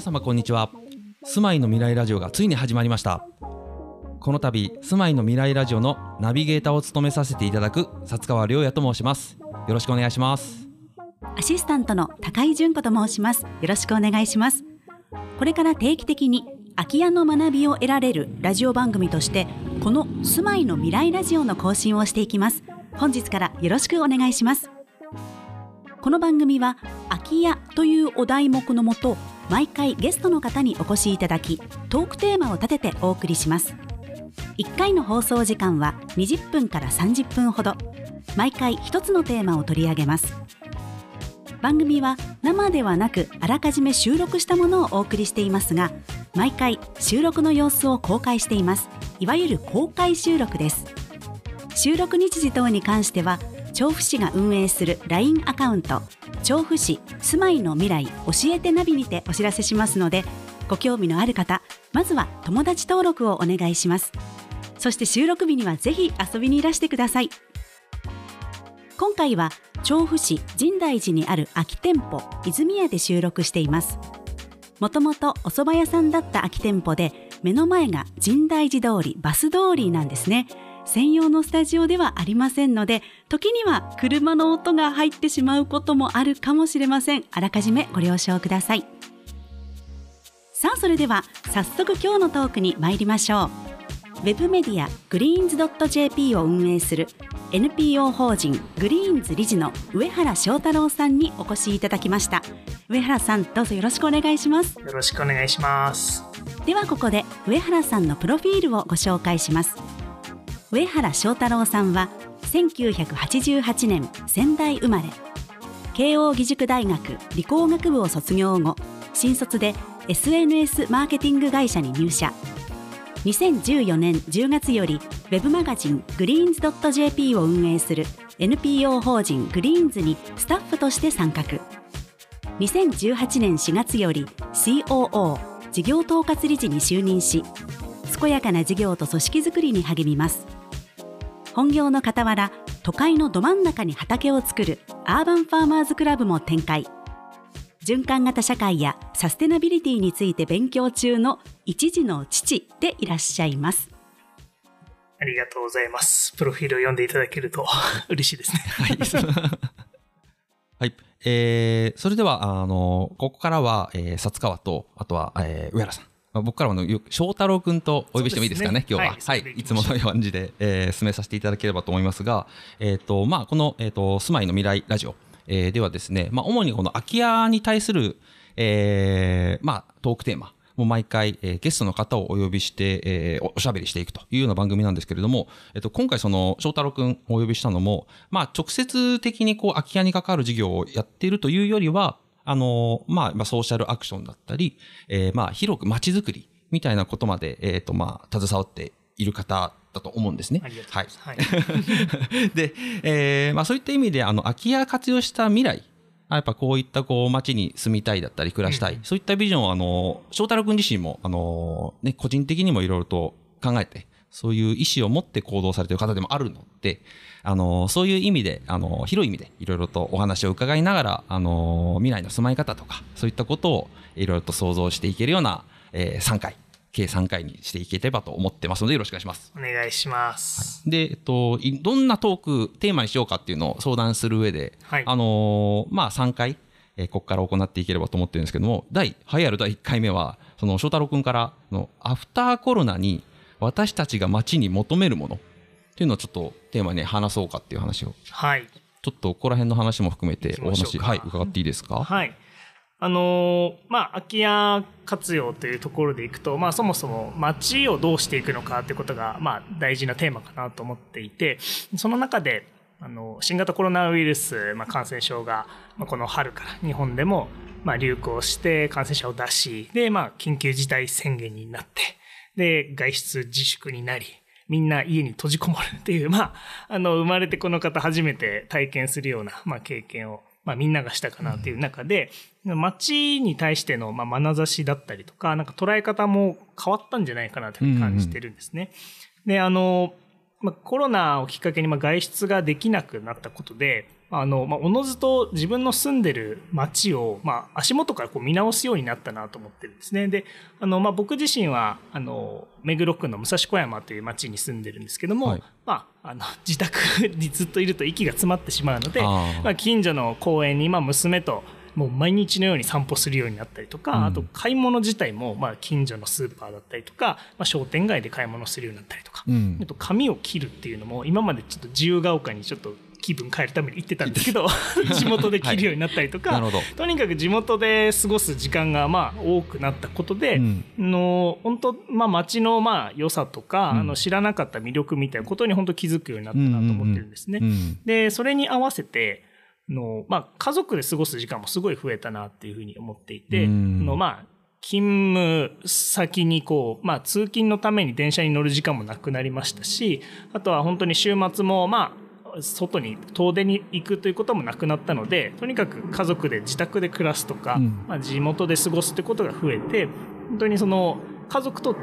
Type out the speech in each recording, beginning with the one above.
皆様こんにちは。住まいの未来ラジオがついに始まりました。この度住まいの未来ラジオのナビゲーターを務めさせていただく薩川亮也と申します。よろしくお願いします。アシスタントの高井純子と申します。よろしくお願いします。これから定期的に空き家の学びを得られるラジオ番組としてこの住まいの未来ラジオの更新をしていきます。本日からよろしくお願いします。この番組は空き家というお題目のもと毎回ゲストの方にお越しいただきトークテーマを立ててお送りします。1回の放送時間は20分から30分ほど。毎回1つのテーマを取り上げます。番組は生ではなくあらかじめ収録したものをお送りしていますが毎回収録の様子を公開しています。いわゆる公開収録です。収録日時等に関しては調布市が運営する LINE アカウント調布市住まいの未来教えてナビにてお知らせしますのでご興味のある方まずは友達登録をお願いします。そして収録日にはぜひ遊びにいらしてください。今回は調布市深大寺にある空き店舗泉屋で収録しています。もともとお蕎麦屋さんだった空き店舗で目の前が深大寺通りバス通りなんですね。専用のスタジオではありませんので時には車の音が入ってしまうこともあるかもしれません。あらかじめご了承ください。さあそれでは早速今日のトークに参りましょう。ウェブメディア greenz.jp を運営する NPO 法人 greenz 理事の上原翔太郎さんにお越しいただきました。上原さんどうぞよろしくお願いします。よろしくお願いします。ではここで上原さんのプロフィールをご紹介します上原翔太郎さんは1988年仙台生まれ。慶應義塾大学理工学部を卒業後新卒で SNS マーケティング会社に入社。2014年10月よりウェブマガジングリーンズ .jp を運営する NPO 法人 greenz にスタッフとして参画。2018年4月より COO 事業統括理事に就任し健やかな事業と組織づくりに励みます。本業の傍ら都会のど真ん中に畑を作るアーバンファーマーズクラブも展開。循環型社会やサステナビリティについて勉強中の一児の父でいらっしゃいます。ありがとうございます。プロフィールを読んでいただけると 嬉しいですね。はい。はい。えー、それでは、あの、ここからは、えー、薩川と、あとは、えー、上原さん。まあ僕からは、よ翔太郎くんとお呼びしてもいいですかね、今日は。そうですねははいい。つもの感じで、えー、進めさせていただければと思いますが、えっ、と、まあ、この、えっ、と、住まいの未来ラジオ、えーではですね、まあ、主にこの空き家に対する、えー、まあ、トークテーマ、もう毎回、えーゲストの方をお呼びして、えーおおしゃべりしていくというような番組なんですけれども、えっと、今回その翔太郎くんをお呼びしたのも、まあ、直接的にこう空き家に関わる事業をやっているというよりは、あのまあ、まあ、ソーシャルアクションだったり、えーまあ、広く街づくりみたいなことまで、えっ、と、まあ、携わっている方だと思うんですね。ありがとうございます、はい。で、えーまあ、そういった意味で、あの、空き家活用した未来、あやっぱこういったこう街に住みたいだったり暮らしたい、うん。そういったビジョンをあの、翔太郎くん自身も、あの、ね、個人的にもいろいろと考えて、そういう意思を持って行動されている方でもあるので、あの、そういう意味で、あの、広い意味でいろいろとお話を伺いながら、あの、未来の住まい方とか、そういったことをいろいろと想像していけるような、えー3回、計3回にしていければと思ってますので、よろしくお願いします。お願いします。で、えっと、いどんなトーク、テーマにしようかっていうのを相談する上で、はい。あのーまあ、3回、えーここから行っていければと思ってるんですけども、第、栄えある第1回目は、その、翔太郎くんからの、アフターコロナに私たちが街に求めるものっていうのをちょっとテーマに話そうかっていう話を、はい。ちょっとここら辺の話も含めてお話、はい、伺っていいですか？はい。あのーまあ、空き家活用というところでいくと、まあ、そもそも街をどうしていくのかということが、まあ、大事なテーマかなと思っていて、その中で、あの、新型コロナウイルス、まあ、感染症が、まあ、この春から日本でも、まあ、流行して感染者を出し、で、まあ、緊急事態宣言になって、で、外出自粛になり、みんな家に閉じこもるっていう、まあ、あの、生まれてこの方初めて体験するような、まあ、経験を、まあ、みんながしたかなという中で、街に対しての、まあ、眼差しだったりとか、なんか捉え方も変わったんじゃないかなというふうに感じてるんですね。で、あの、まあ、コロナをきっかけにまあ外出ができなくなったことで、あの、まあ、おのずと自分の住んでる街を、まあ、足元からこう見直すようになったなと思ってるんですね。で、あの、まあ、僕自身は、あの、目黒区の武蔵小山という町に住んでるんですけども、はいまあ、あの自宅にずっといると息が詰まってしまうのでまあ、近所の公園に、まあ、娘ともう毎日のように散歩するようになったりとか、うん、あと買い物自体も、まあ、近所のスーパーだったりとか、まあ、商店街で買い物するようになったりとか、うん、あと髪を切るっていうのも今までちょっと自由が丘にちょっと気分変えるために行ってたんですけど 地元で切るようになったりとか、はい、とにかく地元で過ごす時間がまあ多くなったことで、うん、の本当まあ街のまあ良さとか、うん、あの知らなかった魅力みたいなことに本当気づくようになったなと思ってるんですね。でそれに合わせての、まあ、家族で過ごす時間もすごい増えたなっていうふうに思っていて、のまあ勤務先にこう、まあ、通勤のために電車に乗る時間もなくなりましたし、あとは本当に週末も、まあ、外に遠出に行くということもなくなったのでとにかく家族で自宅で暮らすとか、うん、まあ、地元で過ごすってことが増えて本当にその家族と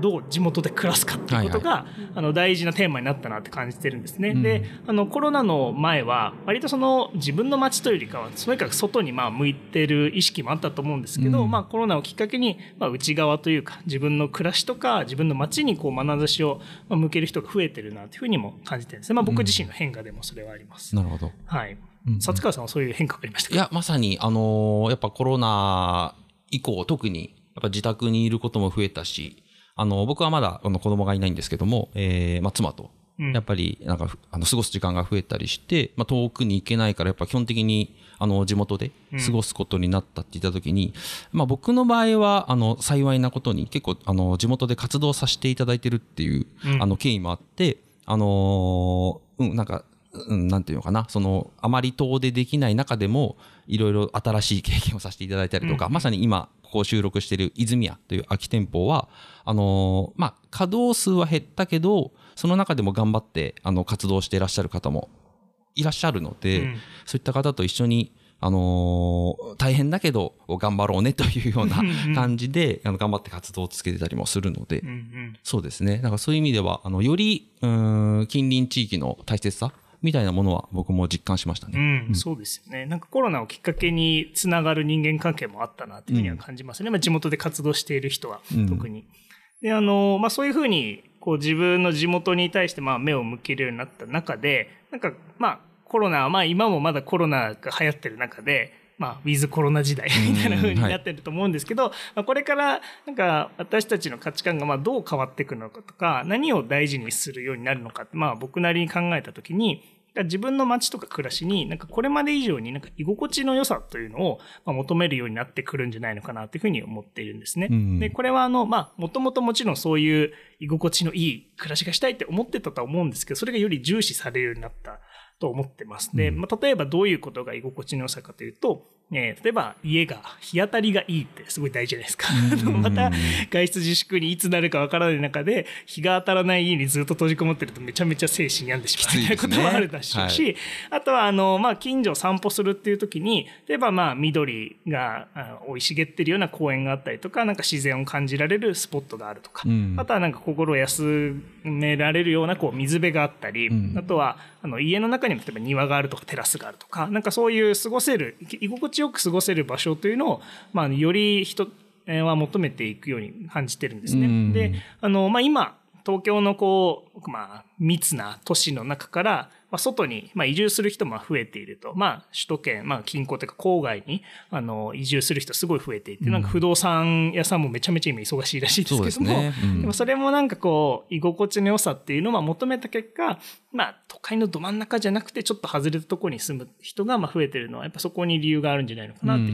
どう地元で暮らすかっていうことが、はいはい、あの大事なテーマになったなって感じてるんですね。うん、であのコロナの前は割とその自分の街というよりかはとにかく外にまあ向いてる意識もあったと思うんですけど、うん、まあ、コロナをきっかけに、まあ、内側というか自分の暮らしとか自分の街にこう眼差しを向ける人が増えてるなというふうにも感じてるんですね。まあ、僕自身の変化でもそれはあります。なるほど。はい。薩川さんはそういう変化がありましたいや、まさに、あのー、やっぱコロナ以降、特に、やっぱ自宅にいることも増えたし、あの、僕はまだあの子供がいないんですけども、えー、まあ、妻と、やっぱり、なんか、あの、過ごす時間が増えたりして、まあ、遠くに行けないから、やっぱ基本的に、あの、地元で過ごすことになったって言った時に、うん、まあ、僕の場合は、あの、幸いなことに、結構、あの、地元で活動させていただいてるっていう、うん、あの、経緯もあって、あのー、うん、なんか、うん、なんていうのかな、その、あまり遠出できない中でも、いろいろ新しい経験をさせていただいたりとか、うん、まさに今、ここを収録している泉屋という空き店舗は、あのー、まあ、稼働数は減ったけど、その中でも頑張って、あの、活動していらっしゃる方もいらっしゃるので、うん、そういった方と一緒に、あのー、大変だけど頑張ろうねというような感じで、あの頑張って活動を続けてたりもするので、うんうん、そうですね。だからそういう意味では、あの、より、うん、近隣地域の大切さみたいなものは僕も実感しましたね。うん、そうですよね。なんかコロナをきっかけにつながる人間関係もあったなというふうには感じますね。うん、まあ、地元で活動している人は特に。うん、で、あの、まあ、そういうふうに、こう自分の地元に対してまあ目を向けるようになった中で、なんかまあコロナ、まあ今もまだコロナが流行ってる中で、まあ、ウィズコロナ時代みたいな風になってると思うんですけど、はい、まあ、これからなんか私たちの価値観がまあどう変わっていくのかとか、何を大事にするようになるのかって、まあ僕なりに考えたときに、自分の街とか暮らしに、なんかこれまで以上になんか居心地の良さというのを求めるようになってくるんじゃないのかなというふうに思っているんですね。うん、で、これはあの、まあ、もともともちろんそういう居心地のいい暮らしがしたいって思ってたとは思うんですけど、それがより重視されるようになったと思ってます。で、まあ、例えばどういうことが居心地の良さかというと、えー、例えば家が日当たりがいいってすごい大事じゃないですか。また外出自粛にいつなるかわからない中で日が当たらない家にずっと閉じこもってるとめちゃめちゃ精神病んでしまうみたいなこともあるだし、ねはい、あとはあの、まあ、近所を散歩するっていう時に例えばまあ緑が生い茂ってるような公園があったりとかなんか自然を感じられるスポットがあるとか、うん、あとはなんか心を休められるようなこう水辺があったり、うん、あとはあの家の中にも例えば庭があるとかテラスがあるとかなんかそういう過ごせる居心地ちよく過ごせる場所というのを、まあ、より人は求めていくように感じてるんですね。で、あの、まあ、今、東京のこう、まあ、密な都市の中から、まあ、外に、まあ、移住する人も増えていると。まあ、首都圏、まあ、近郊というか郊外に、あの、移住する人すごい増えていて、うん、なんか不動産屋さんもめちゃめちゃ今忙しいらしいですけども、でねうん、でもそれもなんかこう、居心地の良さっていうのを求めた結果、まあ、都会のど真ん中じゃなくて、ちょっと外れたところに住む人がまあ増えてるのは、やっぱそこに理由があるんじゃないのかなって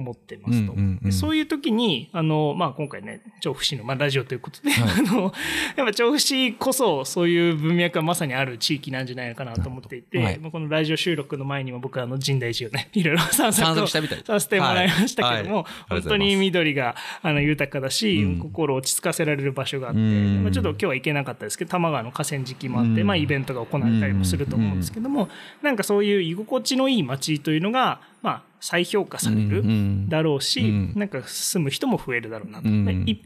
思ってますと。そういう時に、あの、まあ、今回ね、調布市の、まあ、ラジオということで、はい、あの、やっぱ調布市こそ、そういう文脈がまさにある地域なんじゃないかなと思っていて、はい、このラジオ収録の前にも僕はあの神大寺をね、いろいろ散策をさせてもらいましたけども、はい。はい、本当に緑があの豊かだし、うん、心を落ち着かせられる場所があって、まあ、ちょっと今日は行けなかったですけど、多摩川の河川敷もあって、まあイベントが行われたりもすると思うんですけども、なんかそういう居心地のいい街というのが、まあ再評価されるだろうし、なんか住む人も増えるだろうなと。一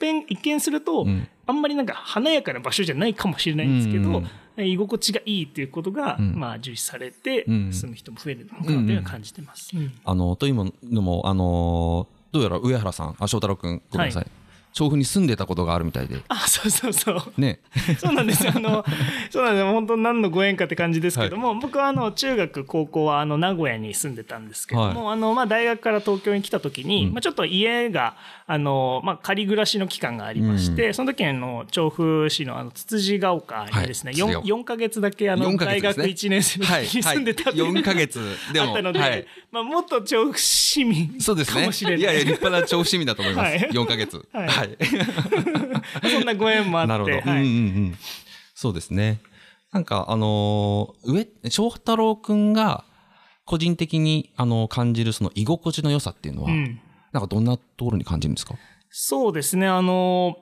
見、一見すると、あんまりなんか華やかな場所じゃないかもしれないんですけど、うん居心地がいいっていうことが、うん。まあ重視されて、うん。住む人も増えるのかなというのは感じてます。うん。あの、というのも、あの、どうやら上原さん、あ、翔太郎くん、ごめんなさい。調布に住んでたことがあるみたいで。あ、そうそうそう。ね。そうなんですよ。あの、そうなんですよ。本当何のご縁かって感じですけども、僕はあの、中学、高校はあの、名古屋に住んでたんですけども、あの、まあ、大学から東京に来た時に、うんまあ、ちょっと家が、あの、まあ、仮暮らしの期間がありまして、その時にあの、調布市のあの、つつじが丘にですね、はいつつじが4、4ヶ月だけあの、4ヶ大学1年生のはい。時に住んでたっていう4ヶ月でも。あったので、はい。まあ、もっと調布市民そうですね。かもしれない。いやいや、立派な調布市民だと思います。はい4ヶ月。はいはい。そんなご縁もあって。なるほど。はいうんうんうん。そうですね。なんか、あのー上、翔太郎くんが、個人的に、あの、感じるその居心地の良さっていうのは、うんなんかどんなところに感じるんですか？そうですね。あの、やっ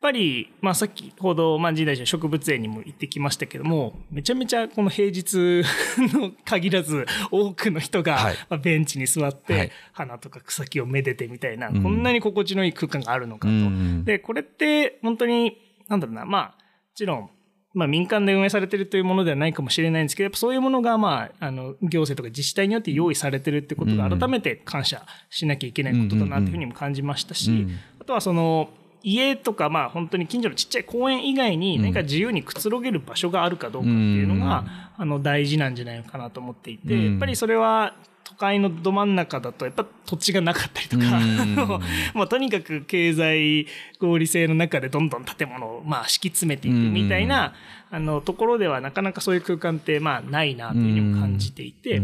ぱり、まあ、さっきほど、まあ、時代の植物園にも行ってきましたけども、めちゃめちゃこの平日 の限らず、多くの人が、はい。まあ、ベンチに座って、はい。花とか草木をめでてみたいな、うん。こんなに心地のいい空間があるのかと。うん。で、これって、本当に、なんだろうな、まあ、もちろん、まあ、民間で運営されてるというものではないかもしれないんですけど、やっぱそういうものが、まあ、あの、行政とか自治体によって用意されてるってことがうん改めて感謝しなきゃいけないことだなというふうにも感じましたし、うん。あとはその、家とか、まあ本当に近所のちっちゃい公園以外に何か自由にくつろげる場所があるかどうかっていうのが、あの、大事なんじゃないのかなと思っていて、うん。やっぱりそれは、都会のど真ん中だと、やっぱ土地がなかったりとか、うん。あのまあ、とにかく経済合理性の中でどんどん建物を、まあ、敷き詰めていくみたいな、あの、ところではなかなかそういう空間って、まあ、ないなというふうにも感じていて、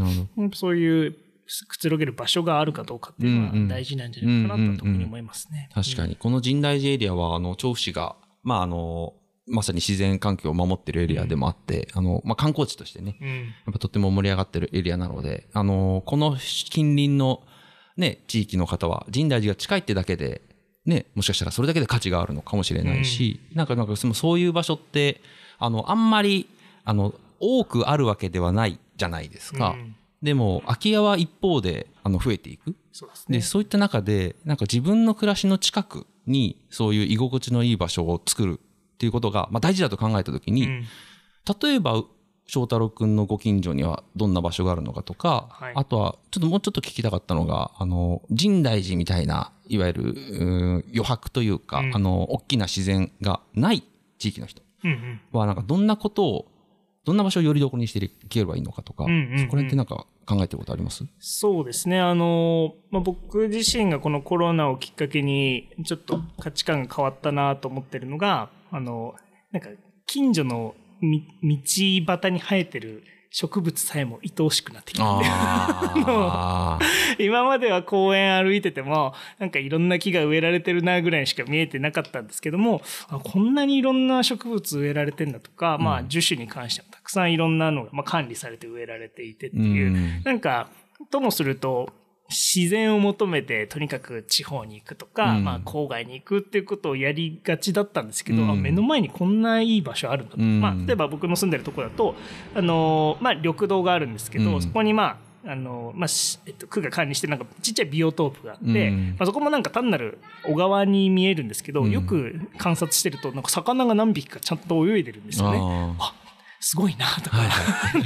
そういうくつろげる場所があるかどうかっていうのはうんうん大事なんじゃないかなと特に思いますね。確かに。この神大寺エリアは、あの、調布市が、まあ、あの、まさに自然環境を守ってるエリアでもあって、あの、まあ、観光地としてね、うん。うんやっぱとっても盛り上がってるエリアなので、あのこの近隣のね、地域の方は、深大寺が近いってだけで、ね、もしかしたらそれだけで価値があるのかもしれないし、なんかなんかそういう場所って、あの、あんまり、あの、多くあるわけではないじゃないですか。うんでも、空き家は一方で、あの、増えていく。そうですね。で、そういった中で、なんか自分の暮らしの近くに、そういう居心地のいい場所を作るっていうことが、まあ大事だと考えたときに、うん。例えば翔太郎くんのご近所にはどんな場所があるのかとか、はい。あとはちょっともうちょっと聞きたかったのがあの深大寺みたいないわゆる余白というか、うん。あの大きな自然がない地域の人はなんかどんなことをどんな場所をよりどころにしていければいいのかとか、うんうんうん。そこら辺ってなんか考えてることあります？そうですね。あの、まあ、僕自身がこのコロナをきっかけに、ちょっと価値観が変わったなと思ってるのが、あの、なんか、近所の道端に生えてる植物さえも愛おしくなってきた 今までは公園歩いてても、なんかいろんな木が植えられてるなぐらいにしか見えてなかったんですけども、あこんなにいろんな植物植えられてんだとか、まあ樹種に関してもたくさんいろんなのが、まあ、管理されて植えられていてっていう、うん。なんか、ともすると、自然を求めてとにかく地方に行くとか、うん。まあ郊外に行くっていうことをやりがちだったんですけど、うん。あ目の前にこんないい場所あるんだと。うん。まあ例えば僕の住んでるところだと、あのまあ緑道があるんですけど、うん。そこにまあ、あのまあしえっと、区が管理してるなんかちっちゃいビオトープがあって、うん。まあ、そこもなんか単なる小川に見えるんですけど、うん。よく観察してるとなんか魚が何匹かちゃんと泳いでるんですよね。あすごいなとか、はい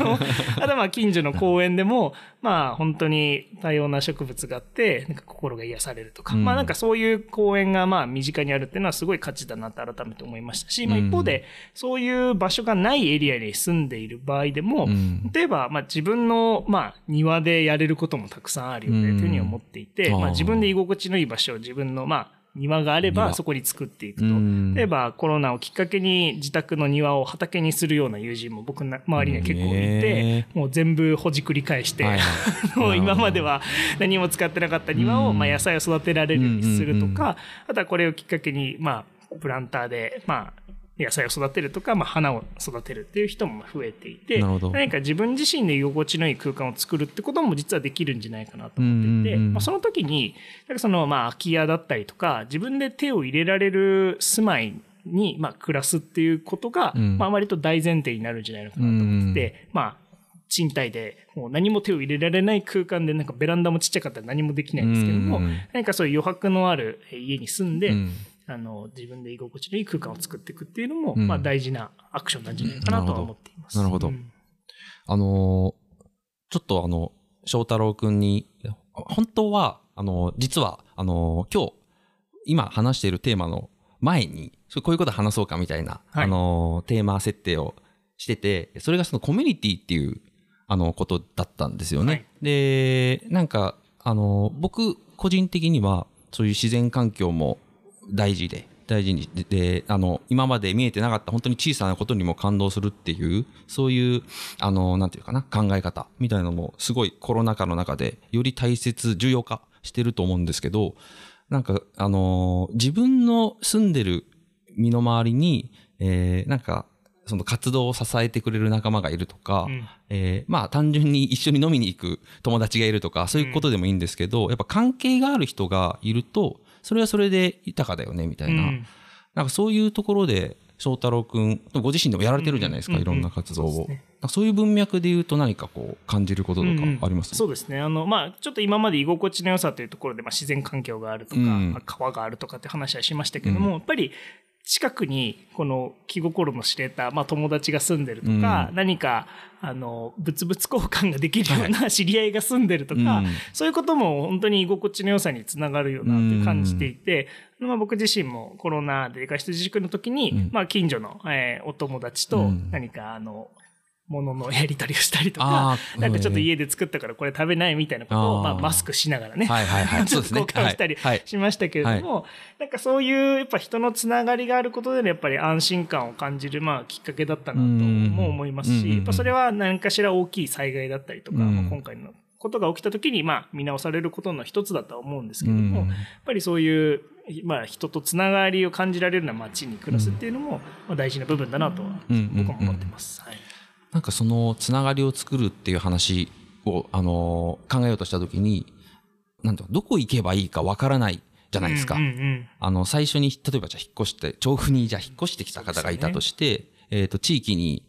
あのあとはまあ近所の公園でも、まあ本当に多様な植物があって、なんか心が癒されるとか、うん。まあなんかそういう公園がまあ身近にあるっていうのはすごい価値だなって改めて思いましたし、まあ一方でそういう場所がないエリアに住んでいる場合でも、うん。例えばまあ自分のまあ庭でやれることもたくさんあるよねというふうに思っていて、うんまあ自分で居心地のいい場所を自分のまあ庭があれば庭。そこに作っていくと。うん。例えばコロナをきっかけに自宅の庭を畑にするような友人も僕の周りには結構いてへ、もう全部ほじくり返して、はい 今までは何も使ってなかった庭をうんまあ野菜を育てられるようにするとか、あとはこれをきっかけにまあプランターでまあ野菜を育てるとか、まあ、花を育てるっていう人も増えていて何か自分自身で居心地のいい空間を作るってことも実はできるんじゃないかなと思っていて、まあ、その時になんかそのまあ空き家だったりとか自分で手を入れられる住まいにまあ暮らすっていうことが、うん。まあ割と大前提になるんじゃないのかなと思ってて、まあ賃貸でもう何も手を入れられない空間でなんかベランダもちっちゃかったら何もできないんですけども、うん何かそういう余白のある家に住んで、うんあの自分で居心地のいい空間を作っていくっていうのも、うん。まあ、大事なアクションなんじゃないかなとは思っています。なるほど。うん。あのーちょっとあの、翔太郎くんに、本当は、あのー実は、あのー今日、今話しているテーマの前に、そうこういうこと話そうかみたいな、はい。あのーテーマ設定をしてて、それがそのコミュニティっていう、あの、ことだったんですよね。はい。で、なんか、あのー僕、個人的には、そういう自然環境も大事で、大事にでであの今まで見えてなかった本当に小さなことにも感動するっていうそういうあのなんていうかな考え方みたいなのもすごいコロナ禍の中でより大切重要化してると思うんですけどなんかあの自分の住んでる身の回りに、えーなんかその活動を支えてくれる仲間がいるとか、うん。えーまあ単純に一緒に飲みに行く友達がいるとかそういうことでもいいんですけど、やっぱ関係がある人がいるとそれはそれで豊かだよねみたいな、うん。なんかそういうところで翔太郎くんご自身でもやられてるじゃないですか、うんいろんな活動を、そういう文脈で言うと何かこう感じることとかうんうん。あります、そうですね。あの、まあ、ちょっと今まで居心地の良さというところで、まあ、自然環境があるとか、うん。まあ川があるとかって話はしましたけども、やっぱり近くにこの気心の知れた、まあ、友達が住んでるとか、うん。何かあの物々交換ができるような知り合いが住んでるとか、うん。そういうことも本当に居心地の良さにつながるよなって感じていて、まあ、僕自身もコロナで外出自粛の時に、うん。まあ、近所の、えーお友達とうん。何かあの、もののやり取りをしたりとあか、ーなんかちょっと家で作ったからこれ食べないみたいなことを、まあ、マスクしながらね、はいはいはい。そうですね。交換したりしましたけれども、なんかそういうやっぱ人のつながりがあることでのやっぱり安心感を感じる、まあ、きっかけだったなとも思いますし、うんやっぱそれは何かしら大きい災害だったりとか、今回のことが起きた時に、まあ、見直されることの一つだとは思うんですけうれども、んやっぱりそういう、まあ、人とつながりを感じられるような街に暮らすっていうのも、まあ、大事な部分だなとはうん僕も思ってます。はいなんかそのつながりを作るっていう話を、あのー考えようとした時になんていうかどこ行けばいいかわからないじゃないですか。うんうんあの、最初に、例えばじゃあ引っ越して、調布にじゃあ引っ越してきた方がいたとして、えっ、と、地域に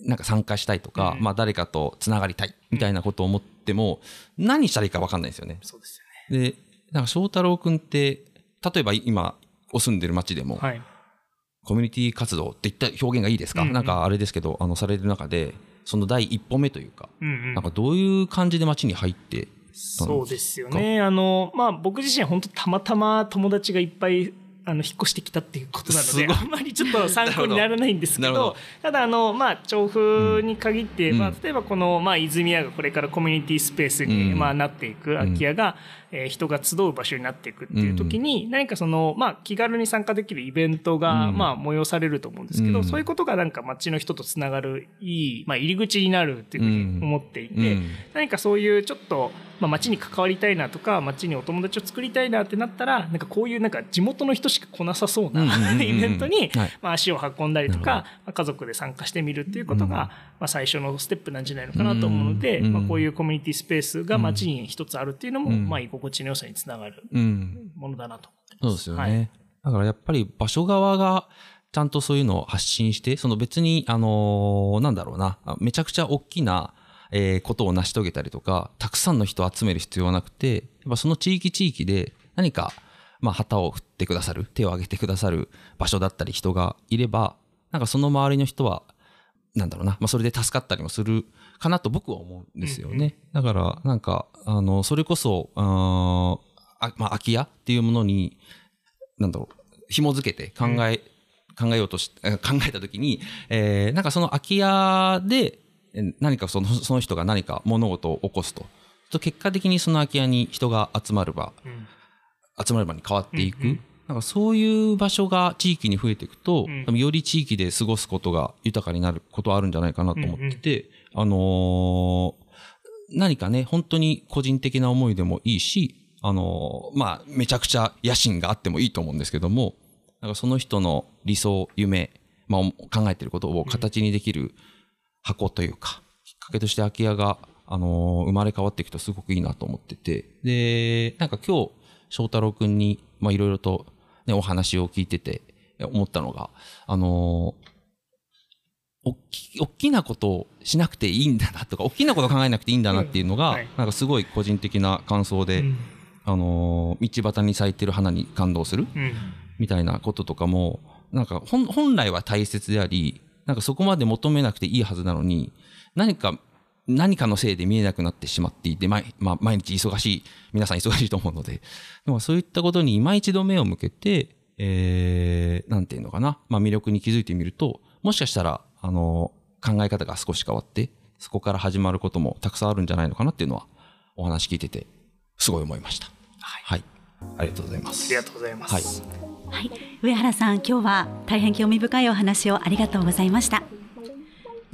なんか参加したいとか、うんまあ誰かとつながりたいみたいなことを思っても、何したらいいかわかんないですよね。そうですよね。で、なんか翔太郎くんって、例えば今、お住んでる町でも、はい。コミュニティ活動って言った表現がいいですか、うんうん。なんかあれですけど、あの、される中で、その第一歩目というか、うんうん。なんかどういう感じで町に入ってそうですよね。あの、まあ、僕自身本当たまたま友達がいっぱい、あの、引っ越してきたっていうことなので、あんまりちょっと参考にならないんですけどど、ただ、あの、まあ、調布に限って、うん。まあ、例えばこの、まあ、泉屋がこれからコミュニティスペースに、うん。まあ、なっていく空き家が、えー人が集う場所になっていくっていう時に、何かその、まあ、気軽に参加できるイベントが、うん。まあ、催されると思うんですけど、うん。そういうことがなんか街の人とつながるいい、まあ、入り口になるっていうふうに思っていて、うん。何かそういうちょっと、まあ、街に関わりたいなとか街にお友達を作りたいなってなったらなんかこういうなんか地元の人しか来なさそうなイベントにはい。まあ足を運んだりとか、まあ、家族で参加してみるっていうことが、まあ、最初のステップなんじゃないのかなと思うので、うんまあ、こういうコミュニティスペースが街に一つあるっていうのも、うん。まあ、居心地の良さにつながるうん。ものだなと思ってそうまですよね。だからやっぱり場所側がちゃんとそういうのを発信して、その別に、あのーなんだろうな、あめちゃくちゃ大きな、えーことを成し遂げたりとか、たくさんの人を集める必要はなくて、やっぱその地域地域で何か、まあ、旗を振ってくださる、手を挙げてくださる場所だったり人がいれば、なんかその周りの人は、なんだろうな、まあ、それで助かったりもするかなと僕は思うんですよね。だから、なんか、あの、それこそ、あまあ、空き家っていうものに、なんだろう、紐づけて考え、考えようとし、え考えたときに、えーなんかその空き家で、え何かそのその人が何か物事を起こすと。と結果的にその空き家に人が集まる場、うん集まる場に変わっていく。うんうんなんかそういう場所が地域に増えていくと、うんより地域で過ごすことが豊かになることはあるんじゃないかなと思ってて、あのー何かね、本当に個人的な思いでもいいし、あのーまあ、めちゃくちゃ野心があってもいいと思うんですけども、なんかその人の理想、夢、まあ、考えてることを形にできる箱というか、きっかけとして空き家が、あのー生まれ変わっていくとすごくいいなと思ってて、で、なんか今日、翔太郎くんに、まあ、いろいろとね、お話を聞いてて、思ったのが、あのー大き大きなことをしなくていいんだなとか、大きなことを考えなくていいんだなっていうのが、うんはい。なんかすごい個人的な感想で、うん。あのー道端に咲いてる花に感動する。うん。みたいなこととかもなんか本本来は大切でありなんかそこまで求めなくていいはずなのに何か何かのせいで見えなくなってしまっていて毎,、まあ、毎日忙しい皆さん忙しいと思うのででもそういったことに今一度目を向けて、えー、なんていうのかな、まあ、魅力に気づいてみるともしかしたらあの考え方が少し変わってそこから始まることもたくさんあるんじゃないのかなっていうのはお話聞いててすごい思いました。はい、はい、ありがとうございます。ありがとうございます。はい、はい、上原さん、今日は大変興味深いお話をありがとうございました。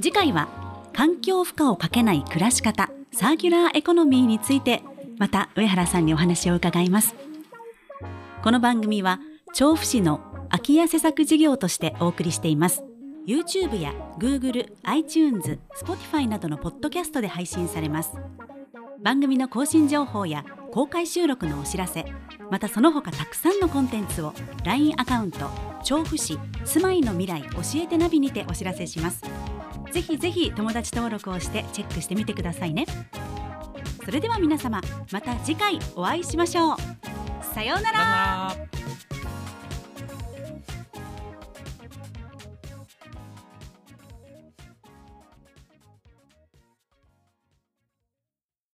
次回は環境負荷をかけない暮らし方、サーキュラーエコノミーについて、また上原さんにお話を伺います。この番組は調布市の空き家施策事業としてお送りしています。YouTube や Google、iTunes、Spotify などのポッドキャストで配信されます。番組の更新情報や公開収録のお知らせ、またその他たくさんのコンテンツを LINE アカウント、調布市住まいの未来教えてナビにてお知らせします。ぜひぜひ友達登録をしてチェックしてみてくださいね。それでは皆様、また次回お会いしましょう。さようなら